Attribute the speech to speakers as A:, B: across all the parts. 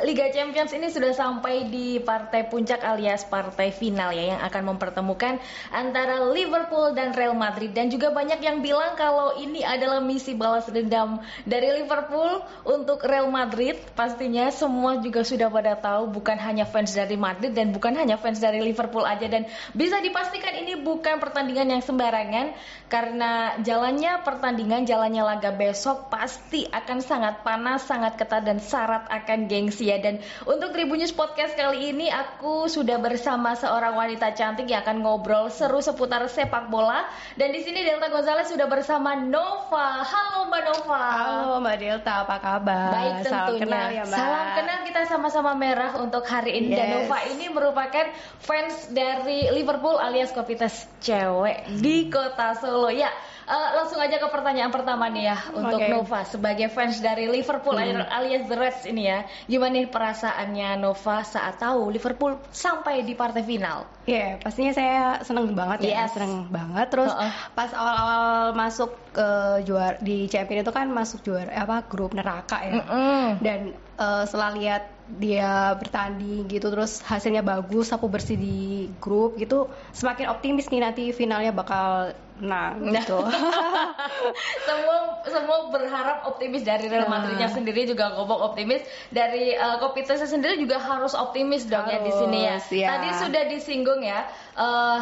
A: Liga Champions ini sudah sampai di partai puncak alias partai final ya yang akan mempertemukan antara Liverpool dan Real Madrid dan juga banyak yang bilang kalau ini adalah misi balas dendam dari Liverpool untuk Real Madrid. Pastinya semua juga sudah pada tahu bukan hanya fans dari Madrid dan bukan hanya fans dari Liverpool aja dan bisa dipastikan ini bukan pertandingan yang sembarangan karena jalannya pertandingan, jalannya laga besok pasti akan sangat panas, sangat ketat dan syarat akan gengsi ya. Dan untuk Tribunnews Podcast kali ini aku sudah bersama seorang wanita cantik yang akan ngobrol seru seputar sepak bola. Dan di sini Delta Gonzalez sudah bersama Nova. Halo Mbak Nova.
B: Halo Mbak Delta, apa kabar?
A: Baik tentunya.
B: Salam kenal ya Mbak.
A: Salam kenal kita sama-sama merah untuk hari ini. Dan
B: Yes.
A: Nova ini merupakan fans dari Liverpool alias Kopitas cewek di kota Solo. Ya, eh, langsung aja ke pertanyaan pertama nih ya untuk
B: Oke.
A: Nova sebagai fans dari Liverpool
B: Hmm.
A: alias The Reds ini ya. Gimana nih perasaannya Nova saat tahu Liverpool sampai di partai final?
B: Iya, pastinya saya seneng banget ya,
A: Yes.
B: seneng banget. Terus
A: Heeh.
B: pas awal-awal masuk ke juara di champion itu kan masuk juara apa grup neraka ya.
A: Mm-mm.
B: Dan eh, setelah lihat dia bertanding gitu terus hasilnya bagus sapu bersih di grup gitu semakin optimis nih nanti finalnya bakal menang gitu.
A: semua semua berharap optimis dari Real
B: Nah.
A: Madridnya sendiri juga ngomong optimis dari uh, Kopitasnya sendiri juga harus optimis dong ya di sini ya.
B: Harus, ya.
A: Tadi sudah disinggung ya eh,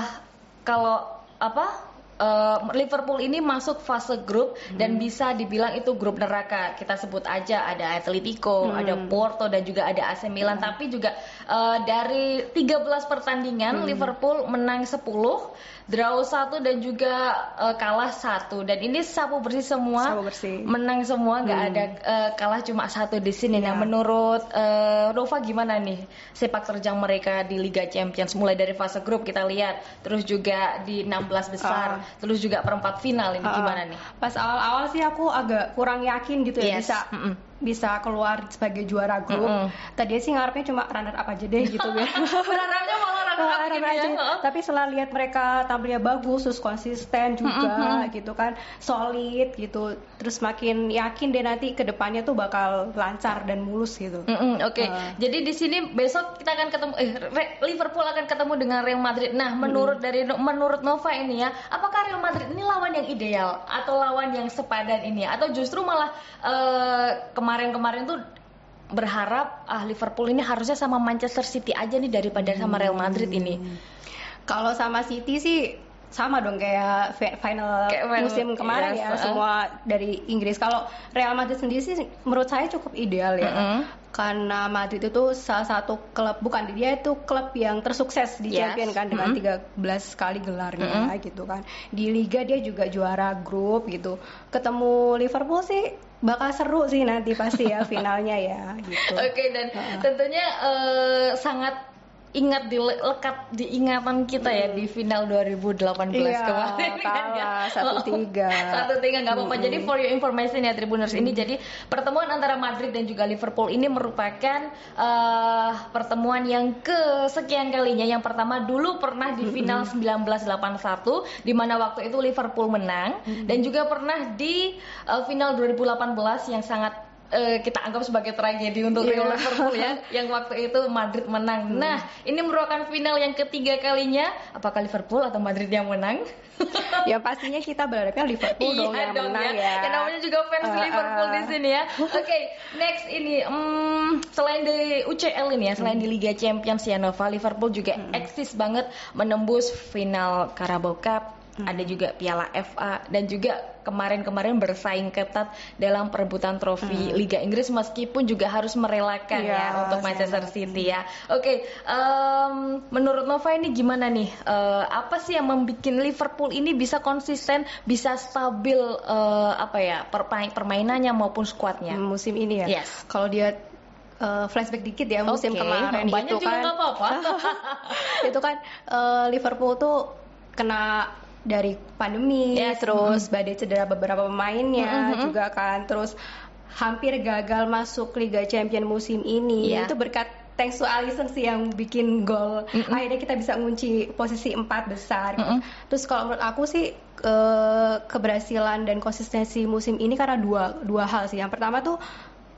A: kalau apa eh, Liverpool ini masuk fase grup dan
B: Hmm.
A: bisa dibilang itu grup neraka. Kita sebut aja ada Atletico,
B: Hmm.
A: ada Porto dan juga ada AC Milan. Tapi juga eh, dari 13 pertandingan
B: Hmm.
A: Liverpool menang 10, draw 1 dan juga eh, kalah 1. Dan ini sapu bersih semua.
B: Sapu bersih.
A: Menang semua, nggak
B: Hmm.
A: ada eh, kalah cuma satu di sini. Nah,
B: Iya.
A: menurut eh, Nova gimana nih sepak terjang mereka di Liga Champions mulai dari fase grup kita lihat, terus juga di 16 besar,
B: Ah.
A: terus juga perempat final ini
B: Heeh.
A: gimana nih?
B: Pas awal-awal sih aku agak kurang yakin gitu ya
A: Yes.
B: bisa
A: Mm-mm.
B: bisa keluar sebagai juara grup.
A: Mm-mm.
B: Tadi sih ngarepnya cuma runner up aja deh gitu ya.
A: Berharapnya malah runner up
B: Runner
A: gitu
B: up
A: ya.
B: Tapi setelah lihat mereka tampilnya bagus, terus konsisten juga gitu kan, solid gitu. Terus makin yakin deh nanti ke depannya tuh bakal lancar dan mulus gitu.
A: Mm-mm, Oke,
B: Ah.
A: jadi di sini besok kita akan ketemu eh, Liverpool akan ketemu dengan Real Madrid. Nah, menurut dari menurut Nova ini ya, apakah Real Madrid ini lawan yang ideal atau lawan yang sepadan ini atau justru malah eh, kemarin-kemarin tuh berharap ah Liverpool ini harusnya sama Manchester City aja nih daripada sama Real Madrid ini.
B: Kalau sama City sih sama dong kayak fi- final
A: Kayak final,
B: musim kemarin
A: yes,
B: ya
A: uh-uh.
B: semua dari Inggris. Kalau Real Madrid sendiri sih menurut saya cukup ideal ya.
A: Mm-mm.
B: Karena Madrid itu salah satu klub bukan dia itu klub yang tersukses di
A: Yes.
B: champion kan dengan 13 kali gelarnya gitu kan. Di liga dia juga juara grup gitu. Ketemu Liverpool sih bakal seru sih nanti pasti ya finalnya ya gitu.
A: Oke dan tentunya eh, sangat ingat di lekat di ingatan kita ya di final 2018
B: Iya,
A: kemarin kan ya.
B: kalah, 1-3.
A: Satu tiga nggak apa-apa. Jadi for your information ya Tribuners ini jadi pertemuan antara Madrid dan juga Liverpool ini merupakan eh, pertemuan yang kesekian kalinya. Yang pertama dulu pernah di final 1981 di mana waktu itu Liverpool menang dan juga pernah di eh, final 2018 yang sangat eh, kita anggap sebagai tragedi untuk
B: Iya.
A: Real Liverpool ya yang waktu itu Madrid menang. Nah, ini merupakan final yang ketiga kalinya. Apakah Liverpool atau Madrid yang menang?
B: ya pastinya kita berharapnya Liverpool dong
A: iya
B: yang
A: dong
B: menang
A: ya.
B: ya.
A: Yang namanya juga fans
B: Uh,
A: Liverpool
B: uh.
A: di sini ya. Oke, next ini hmm, selain di UCL ini ya, selain di Liga Champions ya Nova, Liverpool juga
B: Hmm.
A: eksis banget menembus final Carabao Cup.
B: Hmm.
A: Ada juga Piala FA dan juga kemarin-kemarin bersaing ketat dalam perebutan trofi Liga Inggris meskipun juga harus merelakan
B: Hmm. Iya,
A: ya untuk
B: sama.
A: Manchester City ya. Oke, em, menurut Nova ini gimana nih? Eh, apa sih yang membuat Liverpool ini bisa konsisten, bisa stabil eh, apa ya permain- permainannya maupun skuadnya?
B: Hmm, musim ini ya.
A: Yes.
B: Kalau dia uh, flashback dikit ya musim kemarin
A: banyak
B: itu
A: juga
B: kan.
A: apa-apa.
B: itu kan uh, Liverpool tuh kena dari pandemi,
A: Yes,
B: terus badai cedera beberapa pemainnya
A: Mhm.
B: juga kan, terus hampir gagal masuk Liga Champion musim ini.
A: Iya.
B: Itu berkat thanks to Alisson sih yang bikin gol. Akhirnya kita bisa ngunci posisi empat besar.
A: Mm-mm.
B: Terus kalau menurut aku sih eh, keberhasilan dan konsistensi musim ini karena dua dua hal sih. Yang pertama tuh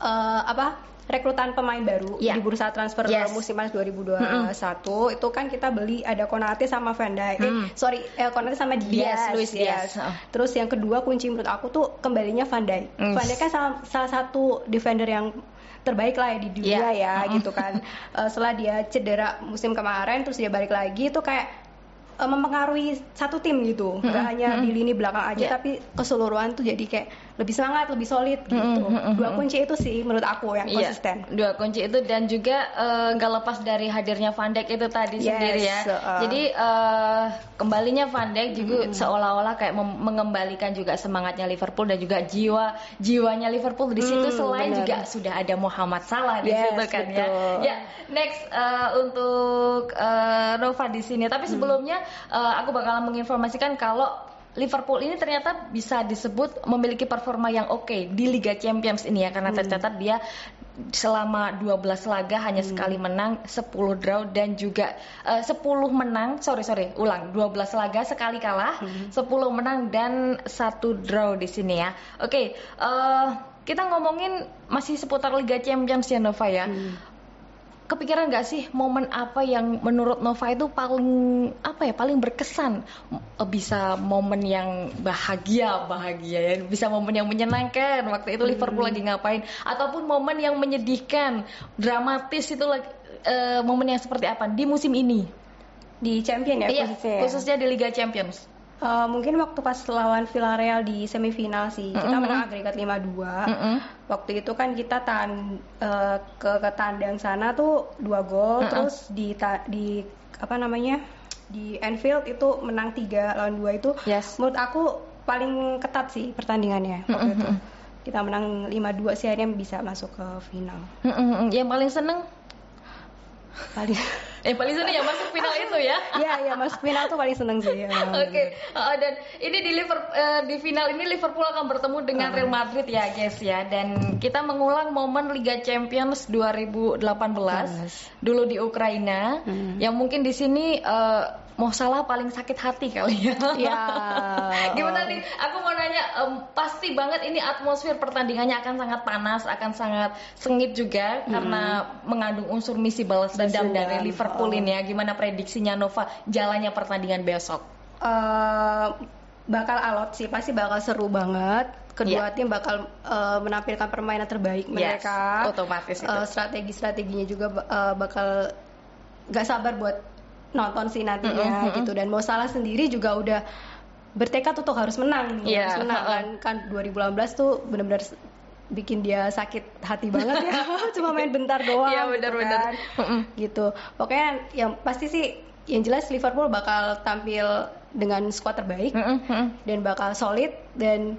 B: eh, apa rekrutan pemain baru
A: Ya.
B: di bursa transfer
A: Yes.
B: musim panas 2021 itu kan kita beli ada Konate sama Van Dijk. Eh,
A: Mm.
B: sorry, eh, Konate sama
A: Diaz,
B: Diaz.
A: Luis Diaz. Oh.
B: Terus yang kedua kunci menurut aku tuh kembalinya Van Dijk.
A: Mm.
B: Van Dijk kan salah, salah satu defender yang terbaik lah ya di dunia
A: Yeah.
B: ya
A: Mm-mm.
B: gitu kan. Eh, setelah dia cedera musim kemarin terus dia balik lagi itu kayak eh, mempengaruhi satu tim gitu. Gak
A: Mm-mm.
B: hanya di
A: Mm-mm.
B: lini belakang aja
A: Yeah.
B: tapi keseluruhan tuh jadi kayak lebih semangat, lebih solid gitu.
A: Mm-mm, mm-mm,
B: Dua kunci itu sih menurut aku yang
A: Iya,
B: konsisten.
A: dua kunci itu dan juga eh, nggak lepas dari hadirnya Van Dijk itu tadi
B: Yes,
A: sendiri ya.
B: uh.
A: Jadi eh, kembalinya Van Dijk juga seolah-olah kayak mengembalikan juga semangatnya Liverpool dan juga jiwa jiwanya Liverpool di situ
B: Hmm,
A: selain
B: benar.
A: juga sudah ada Muhammad Salah di
B: Yes,
A: situ kan ya.
B: betul.
A: Ya, next eh, untuk eh, Nova di sini. Tapi
B: Hmm.
A: sebelumnya eh, aku bakalan menginformasikan kalau Liverpool ini ternyata bisa disebut memiliki performa yang oke di Liga Champions ini ya karena
B: Hmm.
A: tercatat dia selama 12 laga hanya sekali menang, 10 draw dan juga eh, 10 menang, sorry sorry, ulang 12 laga sekali kalah, 10 menang dan satu draw di sini ya. Oke, eh, kita ngomongin masih seputar Liga Champions ya Nova ya. Kepikiran nggak sih momen apa yang menurut Nova itu paling apa ya paling berkesan? Eh, bisa momen yang bahagia bahagia ya. Bisa momen yang menyenangkan. Waktu itu Liverpool lagi ngapain. Ataupun momen yang menyedihkan dramatis itu lagi eh, momen yang seperti apa? Di musim ini?
B: Di champion ya
A: iya
B: khususnya. ya?
A: khususnya di Liga Champions
B: Eh, mungkin waktu pas lawan Villarreal di semifinal sih kita
A: Mm-mm.
B: menang agregat 5-2.
A: Mm-mm.
B: Waktu itu kan kita tan eh, ke ke tandang sana tuh dua gol
A: Mm-mm.
B: terus di ta- di apa namanya? di Anfield itu menang 3 lawan 2 itu
A: Yes.
B: menurut aku paling ketat sih pertandingannya waktu itu. Kita menang 5-2 sih akhirnya bisa masuk ke final.
A: Mm-mm. yang paling seneng
B: Paling
A: yang paling seneng yang masuk final itu ya
B: Iya, iya masuk final tuh paling seneng sih. ya.
A: Oke, uh, dan ini di Liverpool di final ini Liverpool akan bertemu dengan Real Madrid ya, guys ya. Dan kita mengulang momen Liga Champions 2018 dulu di Ukraina.
B: Hmm.
A: Yang mungkin di sini uh, mau salah paling sakit hati kali ya.
B: Ya.
A: Gimana nih? Aku mau nanya, em, pasti banget ini atmosfer pertandingannya akan sangat panas, akan sangat sengit juga karena mengandung unsur misi balas dendam dari Liverpool
B: Oh.
A: ini ya. Gimana prediksinya Nova jalannya pertandingan besok?
B: eh bakal alot sih pasti bakal seru banget kedua
A: Iya.
B: tim bakal eh, menampilkan permainan terbaik
A: Yes,
B: mereka
A: otomatis itu.
B: Eh, strategi strateginya juga eh, bakal gak sabar buat nonton sih nantinya
A: Mm-mm, mm-mm.
B: gitu dan mau salah sendiri juga udah bertekad untuk harus menang nih
A: Iya,
B: harus menang kan kan 2018 tuh benar-benar bikin dia sakit hati banget ya cuma main bentar doang
A: Iya,
B: gitu
A: benar-benar.
B: kan
A: Mm-mm.
B: gitu pokoknya yang pasti sih yang jelas Liverpool bakal tampil dengan skuad terbaik
A: Mm-mm, mm-mm.
B: dan bakal solid dan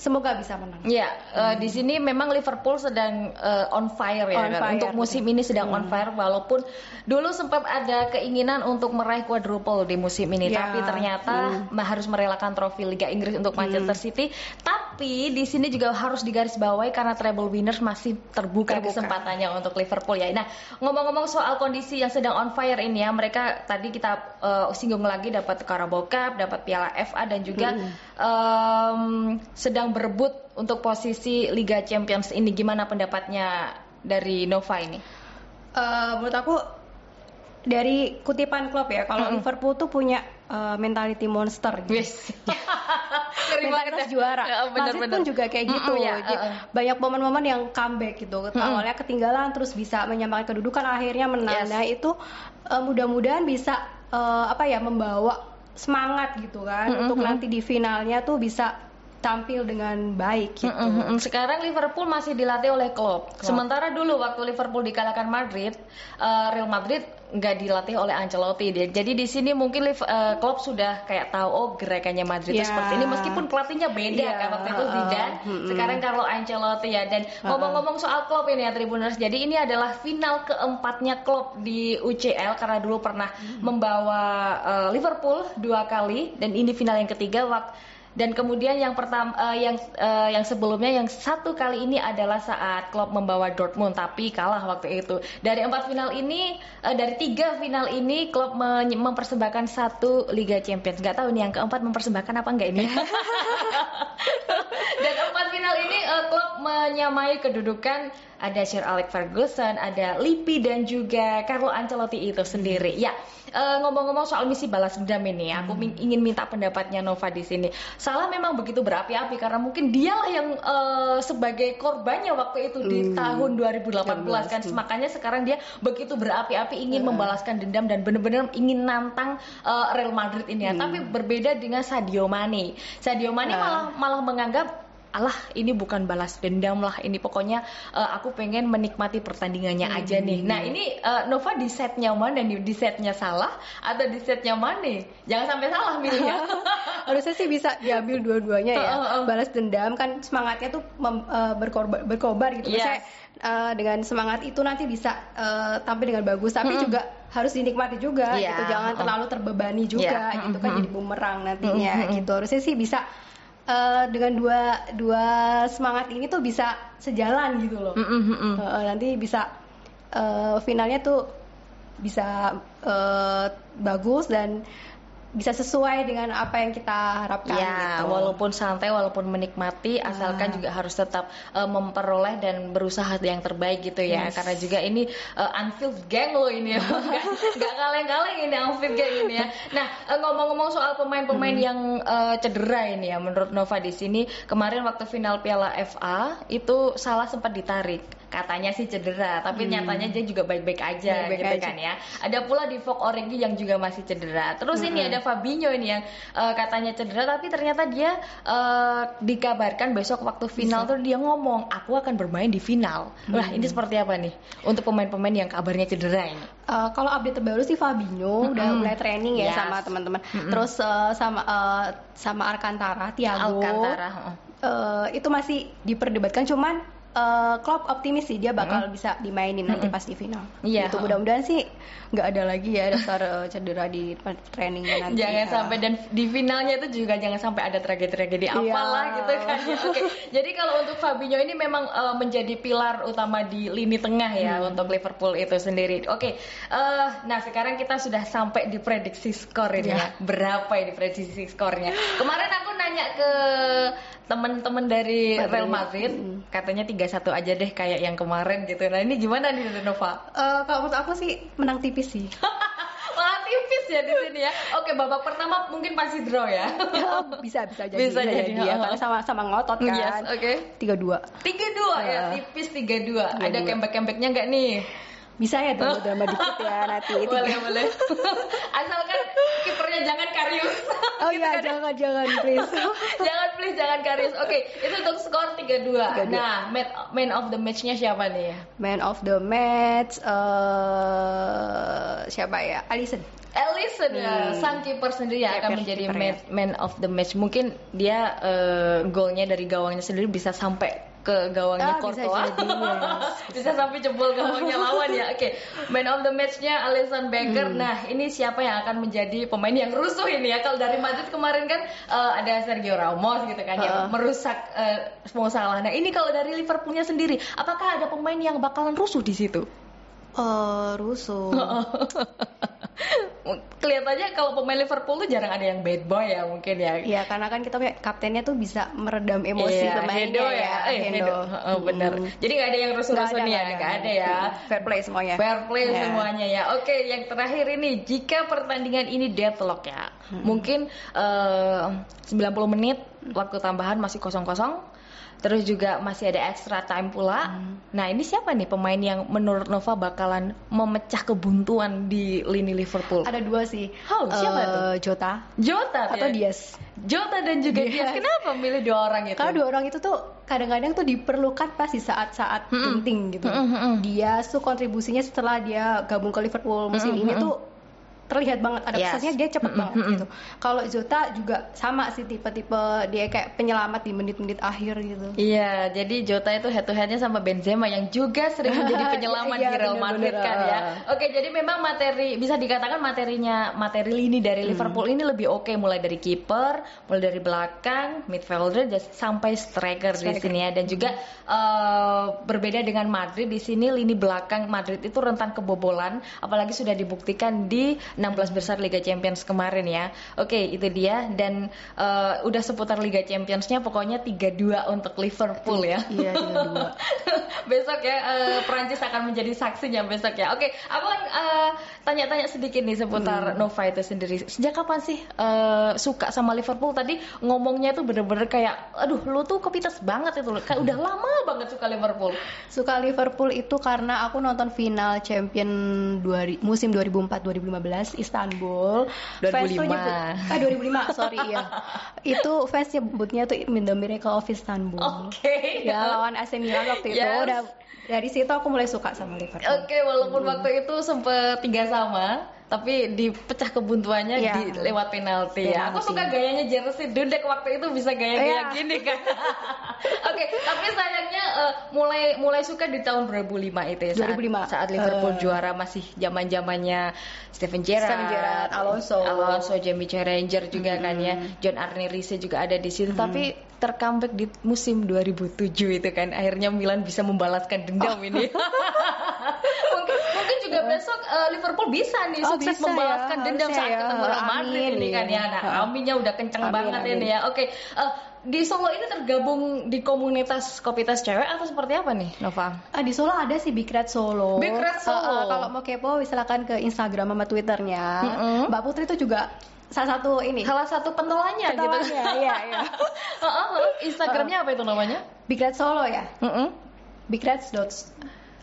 B: semoga bisa menang
A: Ya, eh, di sini memang Liverpool sedang eh, on fire ya
B: On
A: kan.
B: fire,
A: Untuk musim ini sedang on
B: Hmm.
A: fire walaupun dulu sempat ada keinginan untuk meraih quadruple di musim ini,
B: Ya,
A: tapi ternyata ma- harus merelakan trofi Liga Inggris untuk Manchester
B: Hmm.
A: City. Tapi di sini juga harus digarisbawahi karena treble winners masih terbuka,
B: Terbuka.
A: kesempatannya untuk Liverpool ya. Nah, ngomong-ngomong soal kondisi yang sedang on fire ini ya, mereka tadi kita eh, singgung lagi dapat Carabao Cup, dapat Piala FA dan juga
B: Hmm.
A: Em, sedang berebut untuk posisi Liga Champions ini. Gimana pendapatnya dari Nova ini?
B: Eh, menurut aku dari kutipan klub ya kalau
A: Mm-mm.
B: Liverpool tuh punya eh, mentality monster gitu.
A: Banget
B: mentalitas juara.
A: Ya,
B: Madrid
A: benar-benar.
B: pun juga kayak gitu.
A: Mm-mm, ya,
B: Jadi,
A: uh-uh.
B: Banyak momen-momen yang comeback gitu. Awalnya ketinggalan terus bisa menyamakan kedudukan akhirnya menang.
A: Yes.
B: Nah, itu eh, mudah-mudahan bisa eh, apa ya membawa semangat gitu kan
A: Mm-mm,
B: untuk
A: mm-mm.
B: nanti di finalnya tuh bisa tampil dengan baik gitu.
A: Mm, mm, mm. Sekarang Liverpool masih dilatih oleh Klopp. Sementara dulu waktu Liverpool dikalahkan Madrid, eh, Real Madrid nggak dilatih oleh Ancelotti. Dia- Jadi di sini mungkin Liv- eh, Klopp sudah kayak tahu oh gerakannya Madrid itu
B: Ya.
A: seperti ini meskipun pelatihnya beda
B: Ya,
A: kan waktu itu
B: uh,
A: Zidane,
B: mm-mm.
A: sekarang Carlo Ancelotti ya. Dan ngomong-ngomong soal Klopp ini ya Tribuners. Jadi ini adalah final keempatnya Klopp di UCL karena dulu pernah membawa eh, Liverpool dua kali dan ini final yang ketiga waktu Dan kemudian yang pertama uh, yang uh, yang sebelumnya yang satu kali ini adalah saat Klopp membawa Dortmund tapi kalah waktu itu. Dari empat final ini, uh, dari tiga final ini Klopp mempersembahkan satu Liga Champions. Gak tahu nih yang keempat mempersembahkan apa enggak ini. Dan empat final ini uh, Klopp menyamai kedudukan ada Sir Alex Ferguson, ada Lippi dan juga Carlo Ancelotti itu sendiri. Ya, ngomong-ngomong uh, soal misi balas dendam ini, aku hmm. ingin minta pendapatnya Nova di sini. Salah memang begitu berapi-api karena mungkin dialah yang uh, sebagai korbannya waktu itu di hmm. tahun 2018 kan, makanya sekarang dia begitu berapi-api ingin hmm. membalaskan dendam dan benar-benar ingin nantang uh, Real Madrid ini ya. Hmm. Tapi berbeda dengan Sadio Mane. Sadio Mane hmm. malah malah menganggap alah ini bukan balas dendam lah ini pokoknya uh, aku pengen menikmati pertandingannya hmm. aja nih nah ini uh, Nova di setnya mana nih di setnya salah atau di setnya mana jangan sampai salah milihnya
B: harusnya sih bisa diambil dua-duanya ya balas dendam kan semangatnya tuh mem, uh, berkorbar berkobar gitu yes. Misalnya, uh, dengan semangat itu nanti bisa uh, tampil dengan bagus tapi hmm. juga harus dinikmati juga yeah. gitu jangan terlalu terbebani juga yeah. gitu kan hmm. jadi bumerang nantinya hmm. gitu harusnya sih bisa uh, dengan dua dua semangat ini tuh bisa sejalan gitu loh. Mm -hmm. uh, nanti bisa uh, finalnya tuh bisa uh, bagus dan bisa sesuai dengan apa yang kita harapkan.
A: Ya, gitu. walaupun santai, walaupun menikmati, ah. asalkan juga harus tetap uh, memperoleh dan berusaha yang terbaik gitu ya. Yes. Karena juga ini uh, Anfield Gang loh ini ya, nggak kaleng-kaleng ini Anfield Gang ini ya. Nah, uh, ngomong-ngomong soal pemain-pemain hmm. yang uh, cedera ini ya, menurut Nova di sini kemarin waktu final Piala FA itu salah sempat ditarik katanya sih cedera, tapi hmm. nyatanya dia juga baik-baik aja baik -baik gitu aja. kan ya. Ada pula di Fok Origi yang juga masih cedera. Terus hmm. ini ada Fabinho ini yang uh, katanya cedera, tapi ternyata dia uh, dikabarkan besok waktu final Bisa. tuh dia ngomong, aku akan bermain di final. Hmm. Wah ini seperti apa nih untuk pemain-pemain yang kabarnya cedera ini?
B: Uh, kalau update terbaru sih Fabinho hmm. udah mulai training ya yes. sama teman-teman. Hmm. Terus uh, sama uh, sama Alcantara, Thiago. Alcantara. Uh, itu masih diperdebatkan cuman uh, Klopp optimis sih dia bakal hmm. bisa dimainin nanti pas di final. Iya. Itu mudah-mudahan sih nggak ada lagi ya dasar uh, cedera di trainingnya nanti.
A: Jangan ya. sampai dan di finalnya itu juga jangan sampai ada tragedi-tragedi iya. apalah gitu kan. Ya. Oke. Okay. Jadi kalau untuk Fabinho ini memang uh, menjadi pilar utama di lini tengah ya hmm. untuk Liverpool itu sendiri. Oke. Okay. Uh, nah sekarang kita sudah sampai di prediksi skor ini yeah. ya. Berapa ini prediksi skornya? Kemarin aku nanya ke teman-teman dari Real Madrid katanya 3-1 aja deh kayak yang kemarin gitu. Nah, ini gimana nih Nova?
B: Uh, kalau menurut aku sih menang tipis sih.
A: Malah tipis ya di sini ya. Oke, babak pertama mungkin pasti draw ya.
B: ya bisa bisa jadi. Bisa, bisa jadi, jadi ya, karena sama sama ngotot kan. Yes,
A: oke. Okay.
B: 3-2.
A: 3-2 ya, tipis 3-2. Ada comeback-comebacknya nggak nih?
B: Bisa ya drama-drama dikit ya nanti.
A: boleh, boleh. Asalkan kipernya jangan Karius.
B: Oh iya, gitu kan? jangan jangan please.
A: jangan please jangan Karius. Oke, okay, itu untuk skor 3-2. Nah, man, man of the match-nya siapa nih?
B: Man of the match uh, siapa ya? Alisson.
A: Ellison ya, hmm. sang kiper sendiri ya, akan menjadi man, man of the match. Mungkin dia uh, golnya dari gawangnya sendiri bisa sampai ke gawangnya ah, Courtois. Bisa, jadi, yes. bisa sampai jebol gawangnya lawan ya. Oke, okay. man of the match-nya Alisson Becker. Hmm. Nah, ini siapa yang akan menjadi pemain yang rusuh ini ya? Kalau dari Madrid kemarin kan uh, ada Sergio Ramos gitu kan uh. yang merusak uh, semua salah. Nah, ini kalau dari Liverpoolnya sendiri, apakah ada pemain yang bakalan rusuh di situ?
B: Uh, rusuh.
A: Kelihatannya kalau pemain Liverpool tuh jarang ada yang bad boy ya mungkin ya.
B: Iya, karena kan kita punya kaptennya tuh bisa meredam emosi iya, pemainnya
A: ya. ya. Eh, Hendo. Oh, bener. Hmm. Jadi nggak ada yang rusuh-rusuh nih ya, nggak ada, ada ya.
B: Fair play semuanya.
A: Fair play yeah. semuanya ya. Oke, yang terakhir ini jika pertandingan ini deadlock ya, hmm. mungkin uh, eh, 90 menit waktu tambahan masih kosong-kosong Terus juga masih ada extra time pula. Hmm. Nah, ini siapa nih pemain yang menurut Nova bakalan memecah kebuntuan di lini Liverpool?
B: Ada dua sih.
A: Oh, siapa uh, tuh?
B: Jota.
A: Jota
B: atau ya? Diaz.
A: Jota dan juga Diaz. Diaz. Kenapa milih dua orang itu?
B: Karena dua orang itu tuh kadang-kadang tuh diperlukan pas di saat-saat hmm. penting gitu. Hmm, hmm, hmm. Diaz tuh kontribusinya setelah dia gabung ke Liverpool musim hmm, hmm ini hmm. tuh terlihat banget ada yes. dia cepet mm -hmm. banget gitu. Kalau Jota juga sama sih tipe-tipe dia kayak penyelamat di menit-menit akhir gitu.
A: Iya, jadi Jota itu head to headnya sama Benzema yang juga sering menjadi penyelamat iya, di Real Madrid kan ya. Oke, jadi memang materi bisa dikatakan materinya materi lini dari hmm. Liverpool ini lebih oke okay, mulai dari kiper, mulai dari belakang, midfielder sampai striker, striker. di sini ya dan juga uh, berbeda dengan Madrid di sini lini belakang Madrid itu rentan kebobolan apalagi sudah dibuktikan di 16 besar Liga Champions kemarin ya. Oke, itu dia dan uh, udah seputar Liga Championsnya pokoknya 3-2 untuk Liverpool ya.
B: Iya,
A: 3-2. besok ya uh, Prancis akan menjadi saksinya besok ya. Oke, aku uh, tanya-tanya sedikit nih seputar hmm. Nova itu sendiri. Sejak kapan sih uh, suka sama Liverpool? Tadi ngomongnya itu bener-bener kayak aduh lu tuh kepites banget itu. Kayak udah lama banget suka Liverpool.
B: Suka Liverpool itu karena aku nonton final Champion 2, musim 2004 2015 Istanbul.
A: 2005.
B: ah 2005, sorry ya. itu fans nyebutnya tuh The Miracle of Istanbul.
A: Oke. Okay.
B: Ya lawan AC Milan waktu itu yes. udah dari situ aku mulai suka sama Liverpool.
A: Oke, okay, walaupun hmm. waktu itu sempet tiga sama, tapi dipecah kebuntuannya yeah. di lewat penalti ya. Aku suka gayanya Jersey Dudek waktu itu bisa gaya-gaya yeah. gini kan. Oke, okay, tapi sayangnya uh, mulai mulai suka di tahun 2005 itu ya saat, 2005. saat Liverpool uh, juara masih zaman-zamannya Steven Gerrard, Steven Gerrard,
B: Alonso,
A: Alonso, Jamie Carragher juga mm -hmm. kan ya. John Arne Rice juga ada di situ, mm -hmm. tapi tercomeback di musim 2007 itu kan akhirnya Milan bisa membalaskan dendam oh. ini. mungkin mungkin juga besok uh, Liverpool bisa nih oh, sukses bisa membalaskan ya, dendam saat ya. ketemu Real Madrid ini kan ya. Nah, aminnya udah kenceng amin, banget amin. ini ya. Oke, okay. uh, eh, di Solo ini tergabung di komunitas kopitas cewek atau seperti apa nih, Nova?
B: Uh, di Solo ada sih Big Red Solo.
A: Big Red Solo. Uh, uh,
B: kalau mau kepo silakan ke Instagram sama Twitternya. Mm -hmm. Mbak Putri itu juga salah satu ini
A: salah satu pentolanya gitu
B: iya iya
A: Instagramnya apa itu namanya
B: Big Red Solo ya
A: mm -hmm.
B: Big Red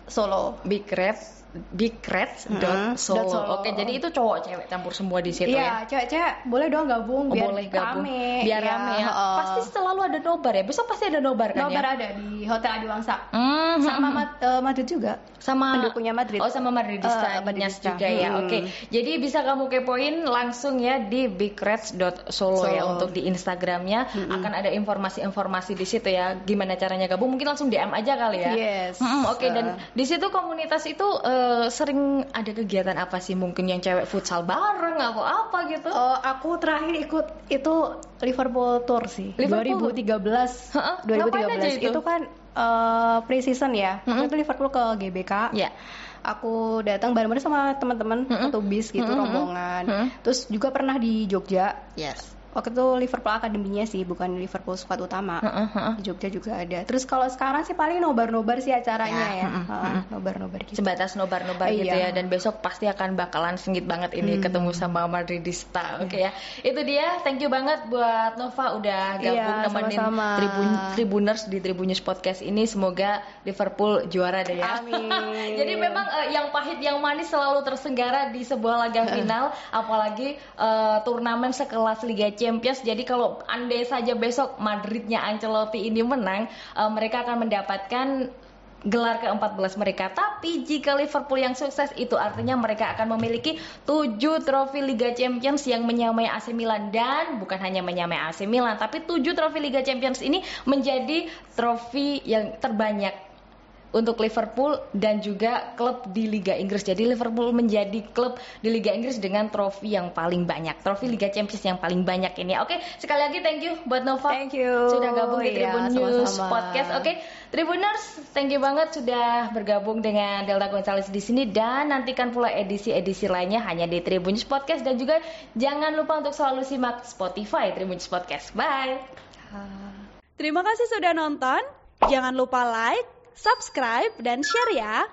B: Solo.
A: Big Red bigreds.solo. Hmm, Oke, jadi itu cowok cewek campur semua di situ
B: iya, ya. cewek-cewek boleh dong gabung oh, biar boleh gabung. rame.
A: Biar ya, rame ya. Uh, pasti selalu ada nobar ya. Besok pasti ada nobar kan
B: nobar
A: ya?
B: ada di Hotel Adiwangsa. Mm, sama hmm. uh, Madrid juga.
A: Sama
B: pendukungnya Madrid.
A: Oh, sama Madridista uh, Madridista. juga ya. Hmm. Oke. Jadi bisa kamu kepoin langsung ya di bigreds.solo Solo. ya untuk di Instagramnya hmm. akan ada informasi-informasi di situ ya. Gimana caranya gabung? Mungkin langsung DM aja kali ya.
B: Yes.
A: Hmm, Oke, okay. dan di situ komunitas itu uh, uh, sering ada kegiatan apa sih mungkin yang cewek futsal bareng atau apa gitu?
B: Uh, aku terakhir ikut itu Liverpool Tour sih. Liverpool 2013. Huh? 2013 itu? itu kan uh, pre-season ya. Mm -hmm. Itu Liverpool ke GBK.
A: Yeah
B: aku datang bareng-bareng sama teman-teman mm -hmm. atau bis gitu mm -hmm. rombongan. Mm -hmm. Terus juga pernah di Jogja.
A: Yes
B: waktu itu Liverpool akademinya sih bukan Liverpool squad utama. Uh, uh, uh. di Jogja juga ada. Terus kalau sekarang sih paling nobar-nobar sih acaranya ya, ya. nobar-nobar
A: gitu. Sebatas nobar-nobar gitu iya. ya. Dan besok pasti akan bakalan sengit banget ini hmm. ketemu sama Madridista oke okay, ya. Itu dia. Thank you banget buat Nova udah gabung iya, nemenin sama -sama. Tribun Tribuners di Tribunnews podcast ini. Semoga Liverpool juara deh ya.
B: Amin.
A: Jadi memang uh, yang pahit yang manis selalu tersenggara di sebuah laga final. Apalagi uh, turnamen sekelas Liga Champions Champions. Jadi kalau andai saja besok Madridnya Ancelotti ini menang, uh, mereka akan mendapatkan gelar ke-14 mereka. Tapi jika Liverpool yang sukses itu artinya mereka akan memiliki 7 trofi Liga Champions yang menyamai AC Milan dan bukan hanya menyamai AC Milan, tapi 7 trofi Liga Champions ini menjadi trofi yang terbanyak untuk Liverpool dan juga klub di Liga Inggris. Jadi Liverpool menjadi klub di Liga Inggris dengan trofi yang paling banyak, trofi Liga Champions yang paling banyak ini. Oke, sekali lagi thank you buat Nova.
B: Thank you.
A: Sudah gabung di iya, Tribun ya, News sama -sama. Podcast. Oke, Tribuners, thank you banget sudah bergabung dengan Delta Gonzales di sini dan nantikan pula edisi-edisi lainnya hanya di Tribun News Podcast dan juga jangan lupa untuk selalu simak Spotify Tribun News Podcast. Bye.
C: Terima kasih sudah nonton. Jangan lupa like, subscribe, dan share ya.